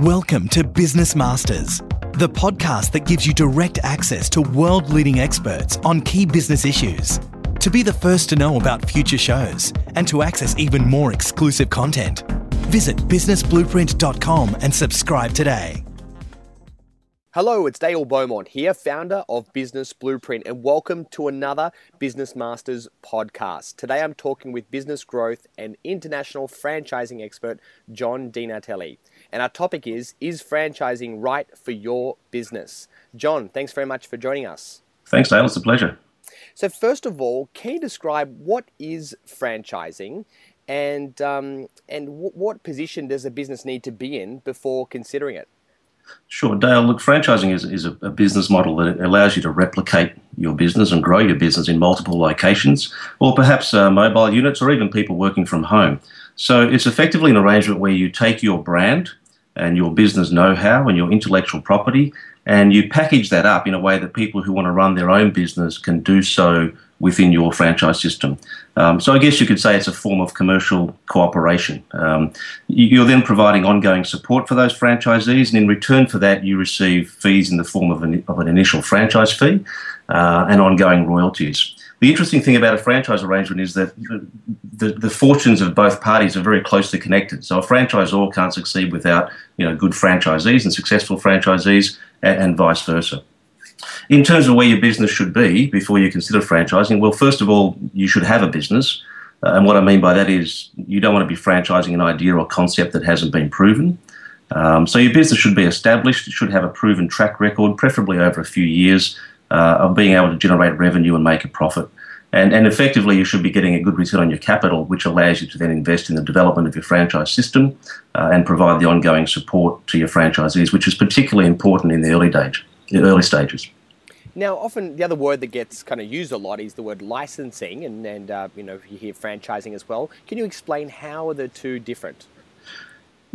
Welcome to Business Masters, the podcast that gives you direct access to world leading experts on key business issues. To be the first to know about future shows and to access even more exclusive content, visit businessblueprint.com and subscribe today. Hello, it's Dale Beaumont here, founder of Business Blueprint, and welcome to another Business Masters podcast. Today I'm talking with business growth and international franchising expert John DiNatale. And our topic is Is franchising right for your business? John, thanks very much for joining us. Thanks, Dale. It's a pleasure. So, first of all, can you describe what is franchising and, um, and w- what position does a business need to be in before considering it? Sure, Dale. Look, franchising is, is a, a, business model that allows you to replicate your business and grow your business in multiple locations, or perhaps uh, mobile units, or even people working from home. So it's effectively an arrangement where you take your brand and your business know how and your intellectual property, and you package that up in a way that people who want to run their own business can do so within your franchise system. Um, so I guess you could say it's a form of commercial cooperation. Um, you're then providing ongoing support for those franchisees, and in return for that, you receive fees in the form of an, of an initial franchise fee uh, and ongoing royalties. The interesting thing about a franchise arrangement is that the, the fortunes of both parties are very closely connected. So a franchisor can't succeed without you know good franchisees and successful franchisees, and, and vice versa. In terms of where your business should be before you consider franchising, well, first of all, you should have a business. Uh, and what I mean by that is you don't want to be franchising an idea or concept that hasn't been proven. Um, so your business should be established. It should have a proven track record, preferably over a few years, uh, of being able to generate revenue and make a profit. And, and effectively, you should be getting a good return on your capital, which allows you to then invest in the development of your franchise system uh, and provide the ongoing support to your franchisees, which is particularly important in the early, stage, the early stages. Now, often the other word that gets kind of used a lot is the word licensing, and, and uh, you know you hear franchising as well. Can you explain how are the two different?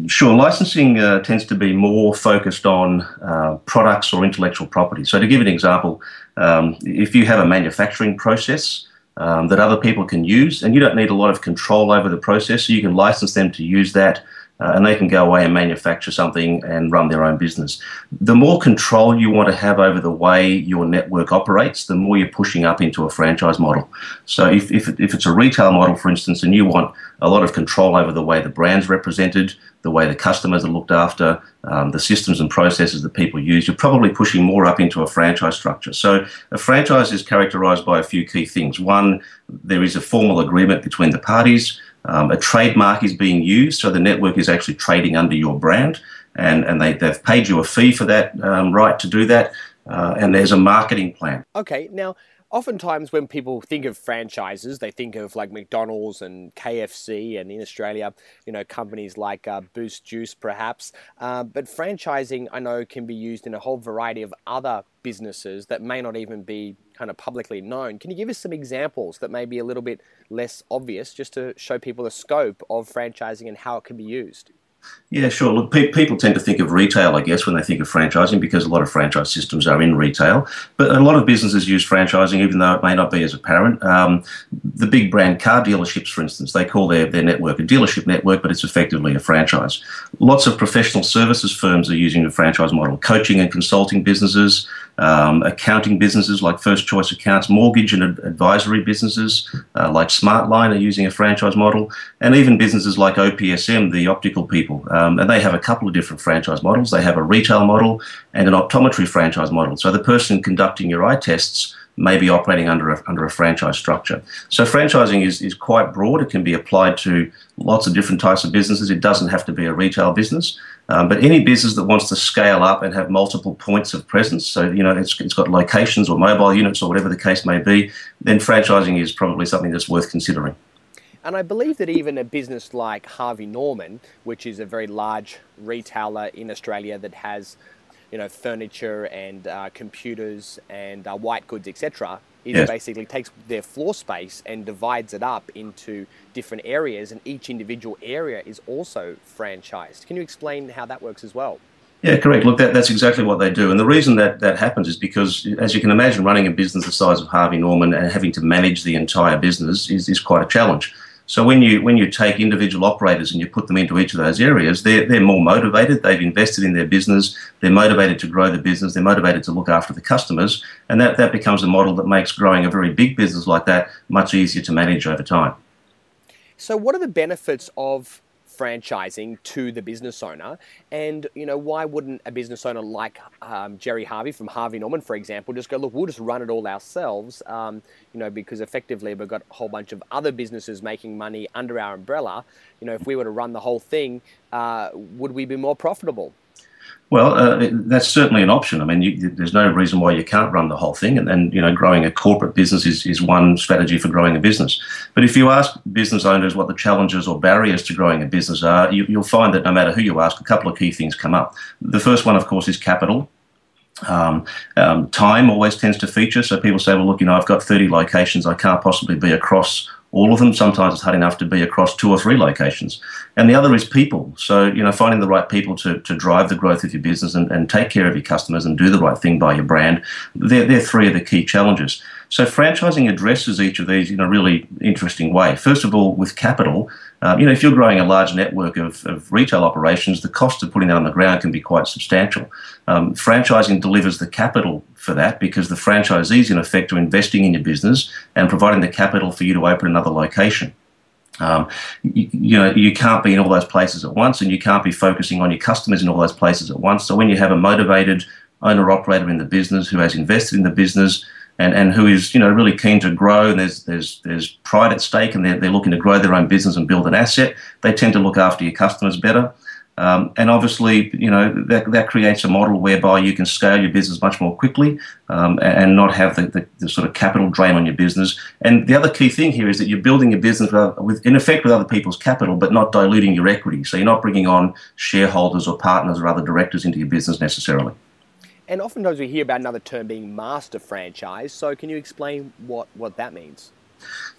Sure. Licensing uh, tends to be more focused on uh, products or intellectual property. So, to give an example, um, if you have a manufacturing process um, that other people can use, and you don't need a lot of control over the process, so you can license them to use that uh, and they can go away and manufacture something and run their own business. The more control you want to have over the way your network operates, the more you're pushing up into a franchise model. So if, if, if it's a retail model, for instance, and you want a lot of control over the way the brand's represented, the way the customers are looked after, um, the systems and processes that people use, you're probably pushing more up into a franchise structure. So a franchise is characterized by a few key things. One, there is a formal agreement between the parties. Um, a trademark is being used, so the network is actually trading under your brand, and, and they, they've paid you a fee for that um, right to do that, uh, and there's a marketing plan. Okay, now, oftentimes when people think of franchises, they think of like McDonald's and KFC, and in Australia, you know, companies like uh, Boost Juice perhaps. Uh, but franchising, I know, can be used in a whole variety of other businesses that may not even be kind of publicly known. Can you give us some examples that may be a little bit less obvious just to show people the scope of franchising and how it can be used? Yeah, sure. Look, pe- people tend to think of retail, I guess, when they think of franchising because a lot of franchise systems are in retail. But a lot of businesses use franchising, even though it may not be as apparent. Um, the big brand car dealerships, for instance, they call their, their network a dealership network, but it's effectively a franchise. Lots of professional services firms are using the franchise model, coaching and consulting businesses, um, accounting businesses like First Choice Accounts, mortgage and advisory businesses uh, like Smartline are using a franchise model, and even businesses like OPSM, the optical people. Um, and they have a couple of different franchise models. They have a retail model and an optometry franchise model. So the person conducting your eye tests may be operating under a, under a franchise structure. So franchising is, is quite broad. It can be applied to lots of different types of businesses. It doesn't have to be a retail business. Um, but any business that wants to scale up and have multiple points of presence, so you know it's, it's got locations or mobile units or whatever the case may be, then franchising is probably something that's worth considering. And I believe that even a business like Harvey Norman, which is a very large retailer in Australia that has, you know, furniture and uh, computers and uh, white goods, etc., is yes. basically takes their floor space and divides it up into different areas, and each individual area is also franchised. Can you explain how that works as well? Yeah, correct. Look, that, that's exactly what they do. And the reason that that happens is because, as you can imagine, running a business the size of Harvey Norman and having to manage the entire business is, is quite a challenge. So when you when you take individual operators and you put them into each of those areas, they're they're more motivated. They've invested in their business. They're motivated to grow the business. They're motivated to look after the customers, and that that becomes a model that makes growing a very big business like that much easier to manage over time. So, what are the benefits of franchising to the business owner. And, you know, why wouldn't a business owner like um, Gerry Harvey from Harvey Norman, for example, just go, look, we'll just run it all ourselves, um, you know, because effectively we've got a whole bunch of other businesses making money under our umbrella. You know, if we were to run the whole thing, uh, would we be more profitable? Well, uh, that's certainly an option. I mean, you, there's no reason why you can't run the whole thing, and, and you know, growing a corporate business is, is one strategy for growing a business. But if you ask business owners what the challenges or barriers to growing a business are, you, you'll find that no matter who you ask, a couple of key things come up. The first one, of course, is capital. Um, um, time always tends to feature. So people say, well, look, you know, I've got 30 locations. I can't possibly be across all of them. Sometimes it's hard enough to be across two or three locations. And the other is people. So, you know, finding the right people to, to drive the growth of your business and, and take care of your customers and do the right thing by your brand, they're, they're three of the key challenges. So franchising addresses each of these in a really interesting way. First of all, with capital, um, you know, if you're growing a large network of, of, retail operations, the cost of putting that on the ground can be quite substantial. Um, franchising delivers the capital for that because the franchisees, in effect, are investing in your business and providing the capital for you to open another location. Um, you, you, know, you can't be in all those places at once, and you can't be focusing on your customers in all those places at once. So when you have a motivated owner operator in the business who has invested in the business, and, and who is you know really keen to grow. And there's there's there's pride at stake and they're, they're looking to grow their own business and build an asset. They tend to look after your customers better. Um, and obviously you know that, that creates a model whereby you can scale your business much more quickly um, and not have the, the, the, sort of capital drain on your business. And the other key thing here is that you're building your business with, with in effect with other people's capital but not diluting your equity. So you're not bringing on shareholders or partners or other directors into your business necessarily and oftentimes we hear about another term being master franchise. So can you explain what, what that means?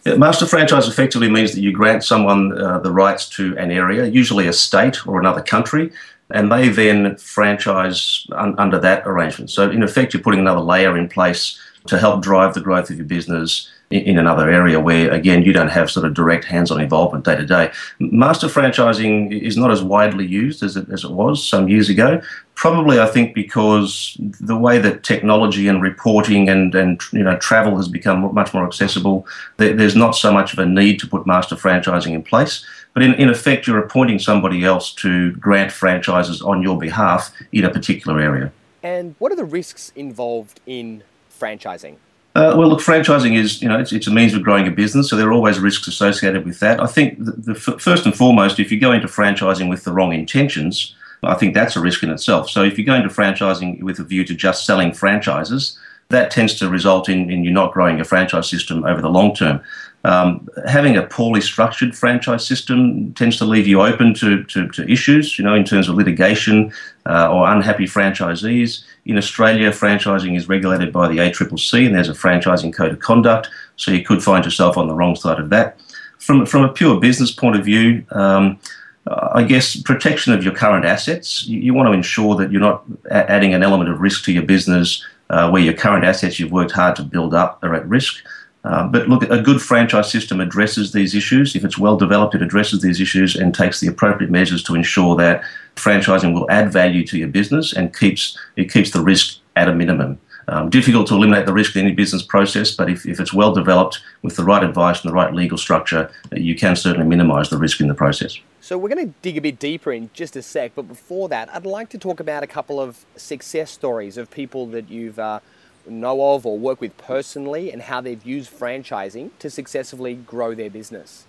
Yeah, master franchise effectively means that you grant someone uh, the rights to an area, usually a state or another country, and they then franchise un- under that arrangement. So, in effect, you're putting another layer in place to help drive the growth of your business in another area where, again, you don't have sort of direct hands on involvement day to day. Master franchising is not as widely used as it, as it was some years ago. Probably, I think, because the way that technology and reporting and, and you know travel has become much more accessible, there's not so much of a need to put master franchising in place. But in, in effect, you're appointing somebody else to grant franchises on your behalf in a particular area. And what are the risks involved in franchising? Uh, well, look, franchising is, you know, it's, it's, a means of growing a business, so there are always risks associated with that. I think the, the f- first and foremost, if you go into franchising with the wrong intentions, I think that's a risk in itself. So if you go into franchising with a view to just selling franchises, that tends to result in, in you not growing your franchise system over the long term. Um, having a poorly structured franchise system tends to leave you open to, to, to issues, you know, in terms of litigation uh, or unhappy franchisees. In Australia, franchising is regulated by the ACCC, and there's a franchising code of conduct, so you could find yourself on the wrong side of that. From, from a pure business point of view, um, I guess protection of your current assets. You, you, want to ensure that you're not a- adding an element of risk to your business uh, where your current assets you've worked hard to build up are at risk. Uh, but look, a good franchise system addresses these issues. If it's well developed, it addresses these issues and takes the appropriate measures to ensure that franchising will add value to your business and keeps it keeps the risk at a minimum. Um, difficult to eliminate the risk in any business process, but if, if it's well developed with the right advice and the right legal structure, you can certainly minimise the risk in the process. So we're going to dig a bit deeper in just a sec, but before that, I'd like to talk about a couple of success stories of people that you've uh, know of or work with personally and how they've used franchising to successfully grow their business.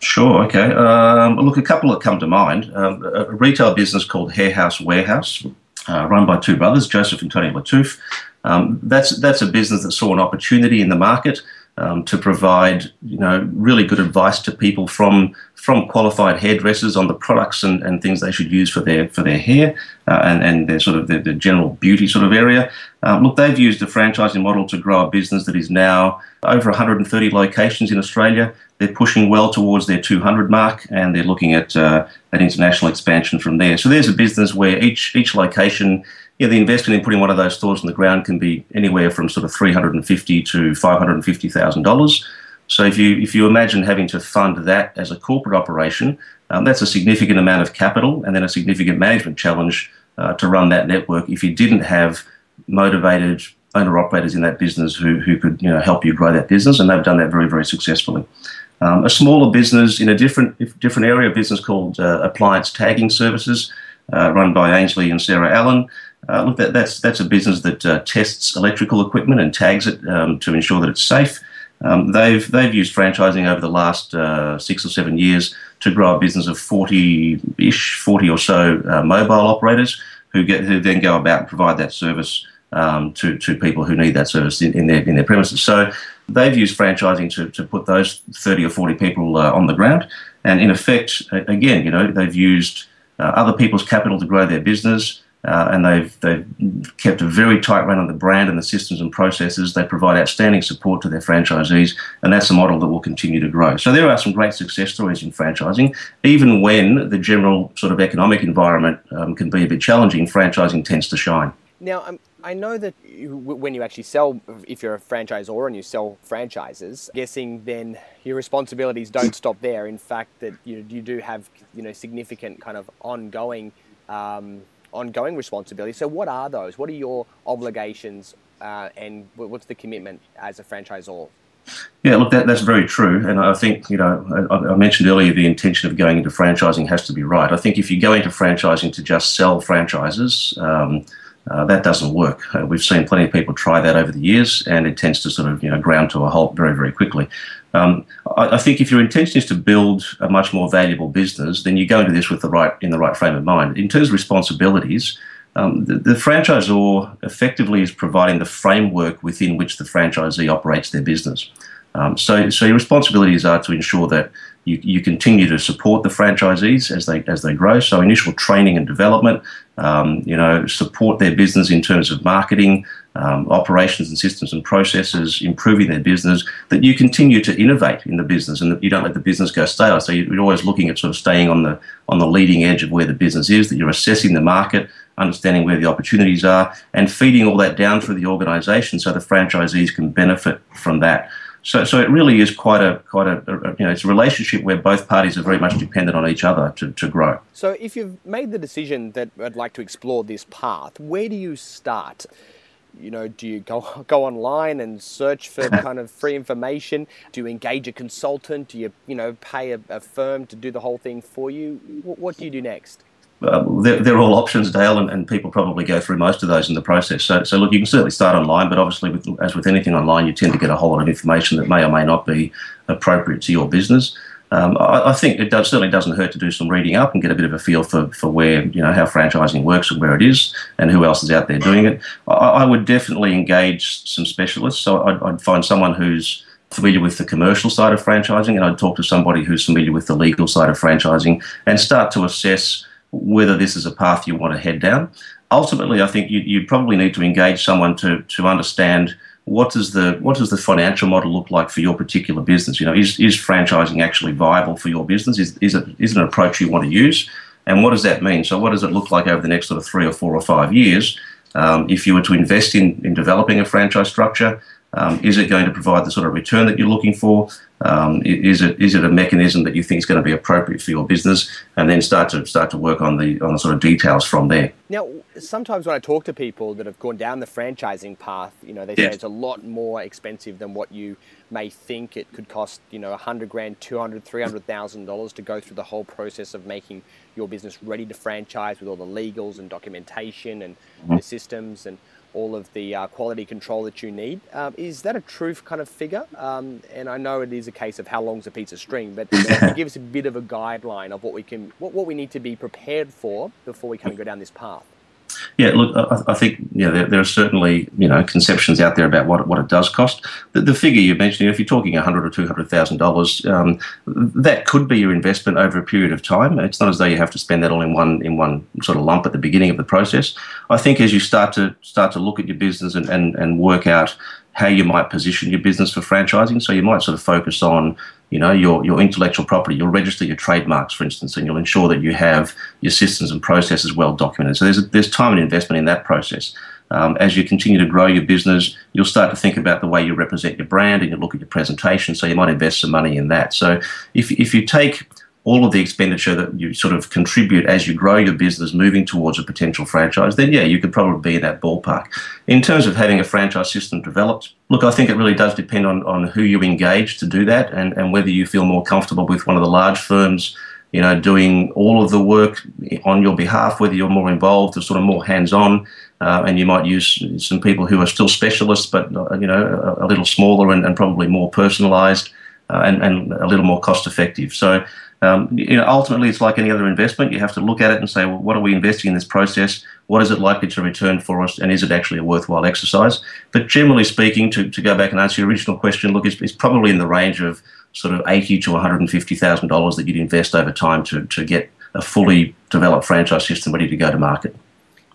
Sure. Okay. Um, look, a couple that come to mind. Um, a retail business called Hair House Warehouse, uh, run by two brothers, Joseph and Tony Latouf. Um, that's that's a business that saw an opportunity in the market um, to provide you know really good advice to people from from qualified hairdressers on the products and, and things they should use for their for their hair uh, and, and their sort of the, the general beauty sort of area. Um, look, they've used a franchising model to grow a business that is now over 130 locations in Australia. They're pushing well towards their 200 mark, and they're looking at uh, an international expansion from there. So there's a business where each each location yeah, the investment in putting one of those stores on the ground can be anywhere from sort of three hundred and fifty to five hundred and fifty thousand dollars. So if you if you imagine having to fund that as a corporate operation, um, that's a significant amount of capital and then a significant management challenge uh, to run that network. If you didn't have motivated owner operators in that business who, who could you know help you grow that business, and they've done that very very successfully. Um, a smaller business in a different different area of business called uh, Appliance Tagging Services, uh, run by Ainsley and Sarah Allen. Uh, look, that, that's that's a business that uh, tests electrical equipment and tags it um, to ensure that it's safe. Um, they've they've used franchising over the last uh, six or seven years to grow a business of forty-ish, forty or so uh, mobile operators who get who then go about and provide that service um, to to people who need that service in, in, their in their premises. So they've used franchising to, to put those thirty or forty people uh, on the ground, and in effect, again, you know, they've used uh, other people's capital to grow their business. Uh, and they've they've kept a very tight rein on the brand and the systems and processes. They provide outstanding support to their franchisees, and that's a model that will continue to grow. So there are some great success stories in franchising, even when the general sort of economic environment um, can be a bit challenging. Franchising tends to shine. Now, um, I know that you, when you actually sell, if you're a franchisor and you sell franchises, guessing then your responsibilities don't stop there. In fact, that you, you do have you know significant kind of ongoing. Um, ongoing responsibility. So, what are those? What are your obligations, uh, and what's the commitment as a franchisor? Yeah, look, that, that's very true. And I think, you know, I, I, mentioned earlier the intention of going into franchising has to be right. I think if you go into franchising to just sell franchises, um, uh, that doesn't work. Uh, we've seen plenty of people try that over the years, and it tends to sort of, you know, ground to a halt very, very quickly. Um, I, I, think if your intention is to build a much more valuable business, then you go into this with the right in the right frame of mind. In terms of responsibilities, um, the, the franchisor effectively is providing the framework within which the franchisee operates their business. Um, so, so your responsibilities are to ensure that you, you continue to support the franchisees as they as they grow. So initial training and development, um, you know, support their business in terms of marketing, um, operations and systems and processes, improving their business. That you continue to innovate in the business and that you don't let the business go stale. So you're always looking at sort of staying on the on the leading edge of where the business is. That you're assessing the market, understanding where the opportunities are, and feeding all that down through the organisation so the franchisees can benefit from that. So, so it really is quite a quite a, a, you know it's a relationship where both parties are very much dependent on each other to, to grow. So, if you've made the decision that I'd like to explore this path, where do you start? You know, do you go go online and search for kind of free information? Do you engage a consultant? Do you you know pay a, a firm to do the whole thing for you? What, what do you do next? Uh, they're, they're, all options, Dale, and, and, people probably go through most of those in the process. So, so look, you can certainly start online, but obviously, with, as with anything online, you tend to get a whole lot of information that may or may not be appropriate to your business. Um, I, I, think it does, certainly doesn't hurt to do some reading up and get a bit of a feel for, for where, you know, how franchising works and where it is and who else is out there doing it. I, I would definitely engage some specialists. So I'd, I'd find someone who's familiar with the commercial side of franchising and I'd talk to somebody who's familiar with the legal side of franchising and start to assess whether this is a path you want to head down. Ultimately, I think you, you probably need to engage someone to, to understand what does the what does the financial model look like for your particular business. You know, is, is franchising actually viable for your business? Is, is it is it an approach you want to use? And what does that mean? So, what does it look like over the next sort of three or four or five years? Um, if you were to invest in, in developing a franchise structure, um, is it going to provide the sort of return that you're looking for? Um, is it is it a mechanism that you think is going to be appropriate for your business, and then start to start to work on the on the sort of details from there. Now, sometimes when I talk to people that have gone down the franchising path, you know, they say it's a lot more expensive than what you may think. It could cost you know a hundred grand, two hundred, three hundred thousand dollars to go through the whole process of making your business ready to franchise with all the legals and documentation and mm-hmm. the systems and all of the uh, quality control that you need. Um, is that a true kind of figure? Um, and I know it is a case of how long's a piece of string, but give us a bit of a guideline of what we can, what, what we need to be prepared for before we kind of go down this path. Yeah, look, I, I think yeah, there, there, are certainly you know conceptions out there about what what it does cost. The, the figure you mentioned, if you're talking a hundred or two hundred thousand um, dollars, that could be your investment over a period of time. It's not as though you have to spend that all in one in one sort of lump at the beginning of the process. I think as you start to start to look at your business and, and, and work out how you might position your business for franchising, so you might sort of focus on you know your, your intellectual property you'll register your trademarks for instance and you'll ensure that you have your systems and processes well documented so there's, a, there's time and investment in that process Um, as you continue to grow your business, you'll start to think about the way you represent your brand and you look at your presentation. So you might invest some money in that. So if, if you take all of the expenditure that you sort of contribute as you grow your business moving towards a potential franchise, then yeah, you could probably be in that ballpark. In terms of having a franchise system developed, look, I think it really does depend on, on who you engage to do that and, and whether you feel more comfortable with one of the large firms, you know, doing all of the work on your behalf, whether you're more involved or sort of more hands-on, uh, and you might use some people who are still specialists, but, uh, you know, a, a little smaller and, and probably more personalized uh, and, and a little more cost effective. So um, you know, ultimately, it's like any other investment. You have to look at it and say, well, what are we investing in this process? What is it likely to return for us? And is it actually a worthwhile exercise? But generally speaking, to, to go back and answer your original question, look, it's, it's probably in the range of sort of eighty to one hundred and fifty thousand dollars that you'd invest over time to to get a fully developed franchise system ready to go to market.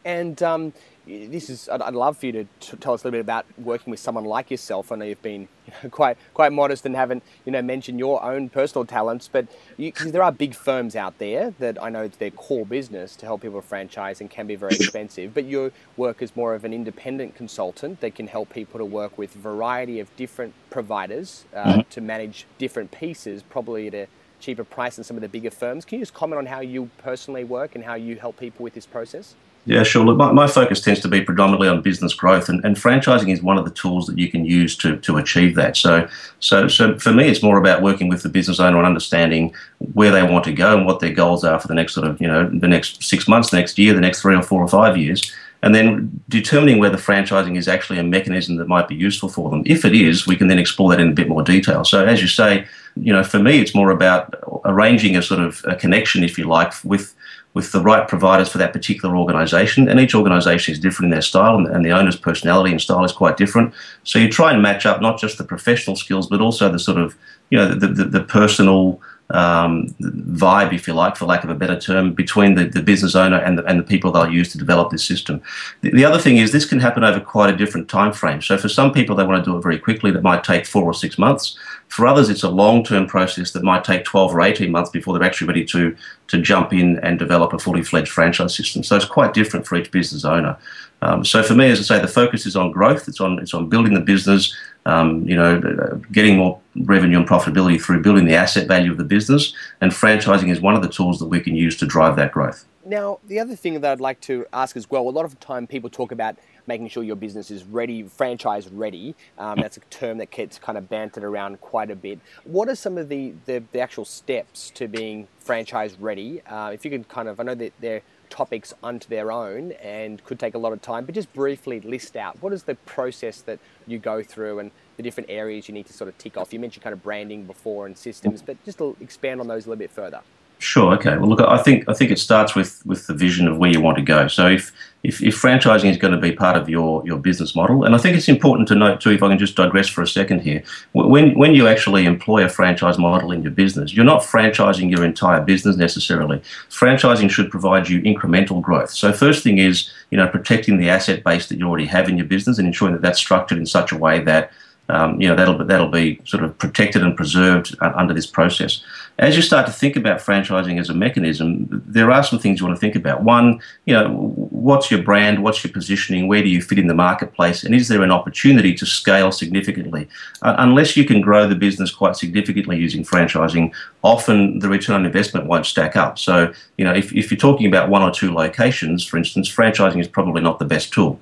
And um, this is I'd, I'd, love for you to t- tell us a little bit about working with someone like yourself. I know you've been you know, quite quite modest and haven't you know mentioned your own personal talents, but you, there are big firms out there that I know it's their core business to help people franchise and can be very expensive. But your work is more of an independent consultant that can help people to work with a variety of different providers uh, mm-hmm. to manage different pieces, probably at a cheaper price than some of the bigger firms. Can you just comment on how you personally work and how you help people with this process? Yeah, sure. Look, my, my focus tends to be predominantly on business growth, and, and franchising is one of the tools that you can use to, to achieve that. So, so, so for me, it's more about working with the business owner and understanding where they want to go and what their goals are for the next sort of, you know, the next six months, next year, the next three or four or five years, and then determining whether franchising is actually a mechanism that might be useful for them. If it is, we can then explore that in a bit more detail. So, as you say, you know, for me, it's more about arranging a sort of a connection, if you like, with with the right providers for that particular organization. And each organization is different in their style, and, and, the owner's personality and style is quite different. So you try and match up not just the professional skills, but also the sort of, you know, the, the, the personal um, vibe, if you like, for lack of a better term, between the, the business owner and the, and the people they'll use to develop this system. The, the, other thing is this can happen over quite a different time frame. So for some people, they want to do it very quickly. That might take four or six months. For others, it's a long-term process that might take 12 or 18 months before they're actually ready to, to jump in and develop a fully fledged franchise system. So it's quite different for each business owner. Um, so for me, as I say, the focus is on growth. It's on it's on building the business. Um, you know, getting more revenue and profitability through building the asset value of the business. And franchising is one of the tools that we can use to drive that growth. Now, the other thing that I'd like to ask as well, a lot of time people talk about making sure your business is ready, franchise ready. Um, that's a term that gets kind of bantered around quite a bit. What are some of the, the, the actual steps to being franchise ready? Uh, if you could kind of, I know that they're topics unto their own and could take a lot of time, but just briefly list out what is the process that you go through and the different areas you need to sort of tick off. You mentioned kind of branding before and systems, but just to expand on those a little bit further. Sure. Okay. Well, look, I think I think it starts with with the vision of where you want to go. So if if, if franchising is going to be part of your your business model, and I think it's important to note too, if I can just digress for a second here, when when you actually employ a franchise model in your business, you're not franchising your entire business necessarily. Franchising should provide you incremental growth. So first thing is you know protecting the asset base that you already have in your business and ensuring that that's structured in such a way that um, you know that'll that'll be sort of protected and preserved under this process. As you start to think about franchising as a mechanism, there are some things you want to think about. One, you know, what's your brand? What's your positioning? Where do you fit in the marketplace? And is there an opportunity to scale significantly? Uh, unless you can grow the business quite significantly using franchising, often the return on investment won't stack up. So, you know, if, if you're talking about one or two locations, for instance, franchising is probably not the best tool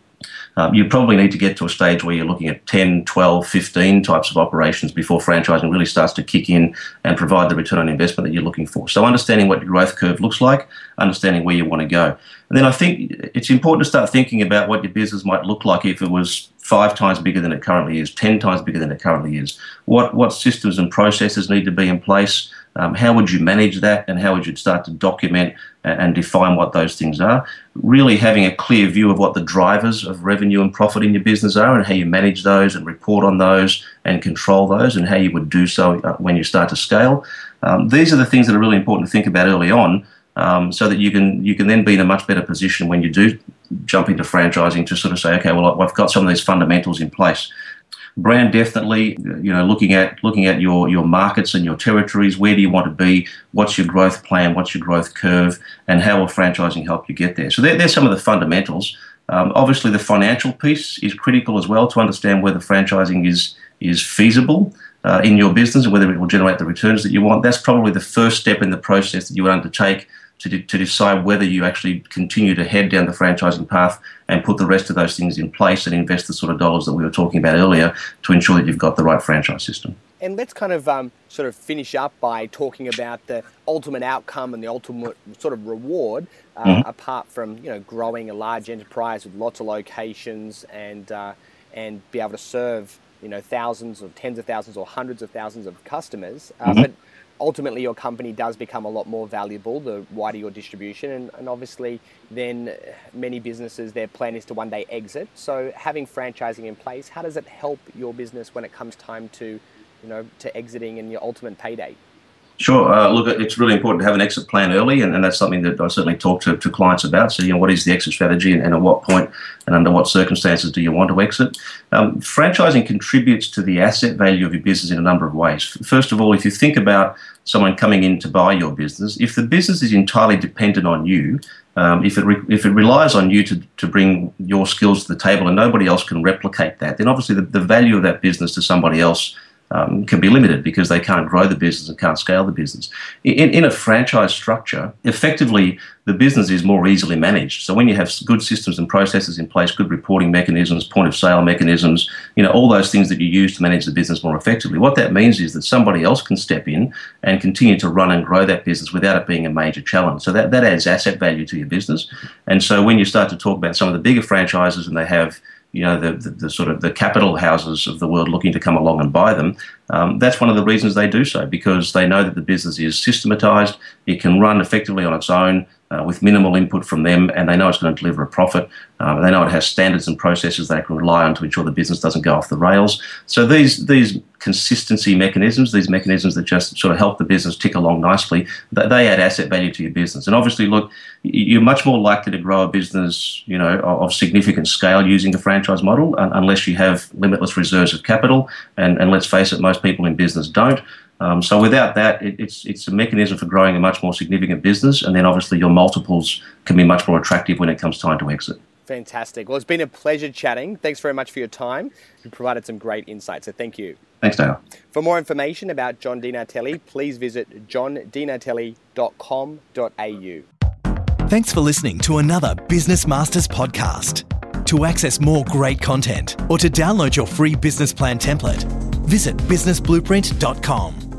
um, you probably need to get to a stage where you're looking at 10, 12, 15 types of operations before franchising really starts to kick in and provide the return on investment that you're looking for. So, understanding what your growth curve looks like, understanding where you want to go. And then I think it's important to start thinking about what your business might look like if it was five times bigger than it currently is, 10 times bigger than it currently is. What, what systems and processes need to be in place? Um, how would you manage that and how would you start to document and define what those things are? Really having a clear view of what the drivers of revenue and profit in your business are and how you manage those and report on those and control those and how you would do so uh, when you start to scale. Um, these are the things that are really important to think about early on um, so that you can you can then be in a much better position when you do jump into franchising to sort of say, okay, well, I've got some of these fundamentals in place. Brand definitely you know looking at looking at your your markets and your territories where do you want to be? What's your growth plan? What's your growth curve? And how will franchising help you get there? So they're, they're some of the fundamentals. Um, obviously, the financial piece is critical as well to understand whether franchising is is feasible uh, in your business and whether it will generate the returns that you want. That's probably the first step in the process that you would undertake to, de- to decide whether you actually continue to head down the franchising path and put the rest of those things in place and invest the sort of dollars that we were talking about earlier to ensure that you've got the right franchise system. And let's kind of um, sort of finish up by talking about the ultimate outcome and the ultimate sort of reward, uh, mm-hmm. apart from you know growing a large enterprise with lots of locations and uh, and be able to serve you know thousands or tens of thousands or hundreds of thousands of customers. Uh, mm-hmm. But ultimately your company does become a lot more valuable the wider your distribution and, and, obviously then uh, many businesses their plan is to one day exit. So having franchising in place how does it help your business when it comes time to you know to exiting and your ultimate payday Sure. Uh, look, it's really important to have an exit plan early, and, and that's something that I certainly talk to, to clients about. So, you know, what is the exit strategy, and, and, at what point and under what circumstances do you want to exit? Um, franchising contributes to the asset value of your business in a number of ways. First of all, if you think about someone coming in to buy your business, if the business is entirely dependent on you, um, if it re- if it relies on you to, to bring your skills to the table and nobody else can replicate that, then obviously the, the value of that business to somebody else um, can be limited because they can't grow the business and can't scale the business. In, in a franchise structure, effectively, the business is more easily managed. So when you have good systems and processes in place, good reporting mechanisms, point of sale mechanisms, you know, all those things that you use to manage the business more effectively, what that means is that somebody else can step in and continue to run and grow that business without it being a major challenge. So that, that adds asset value to your business. And so when you start to talk about some of the bigger franchises and they have you know, the, the, the, sort of the capital houses of the world looking to come along and buy them, um, that's one of the reasons they do so because they know that the business is systematized, it can run effectively on its own, uh, with minimal input from them, and they know it's going to deliver a profit. Uh, they know it has standards and processes they can rely on to ensure the business doesn't go off the rails. So these these consistency mechanisms, these mechanisms that just sort of help the business tick along nicely, they add asset value to your business. And obviously, look, you're much more likely to grow a business, you know, of significant scale using a franchise model, unless you have limitless reserves of capital. And, and let's face it, most people in business don't. Um, so without that, it, it's it's a mechanism for growing a much more significant business, and then obviously your multiples can be much more attractive when it comes time to exit. Fantastic. Well, it's been a pleasure chatting. Thanks very much for your time. You provided some great insight, so thank you. Thanks, Dale. For more information about John DiNatale, please visit johndinatale.com.au. Thanks for listening to another Business Masters podcast. To access more great content or to download your free business plan template, visit businessblueprint.com.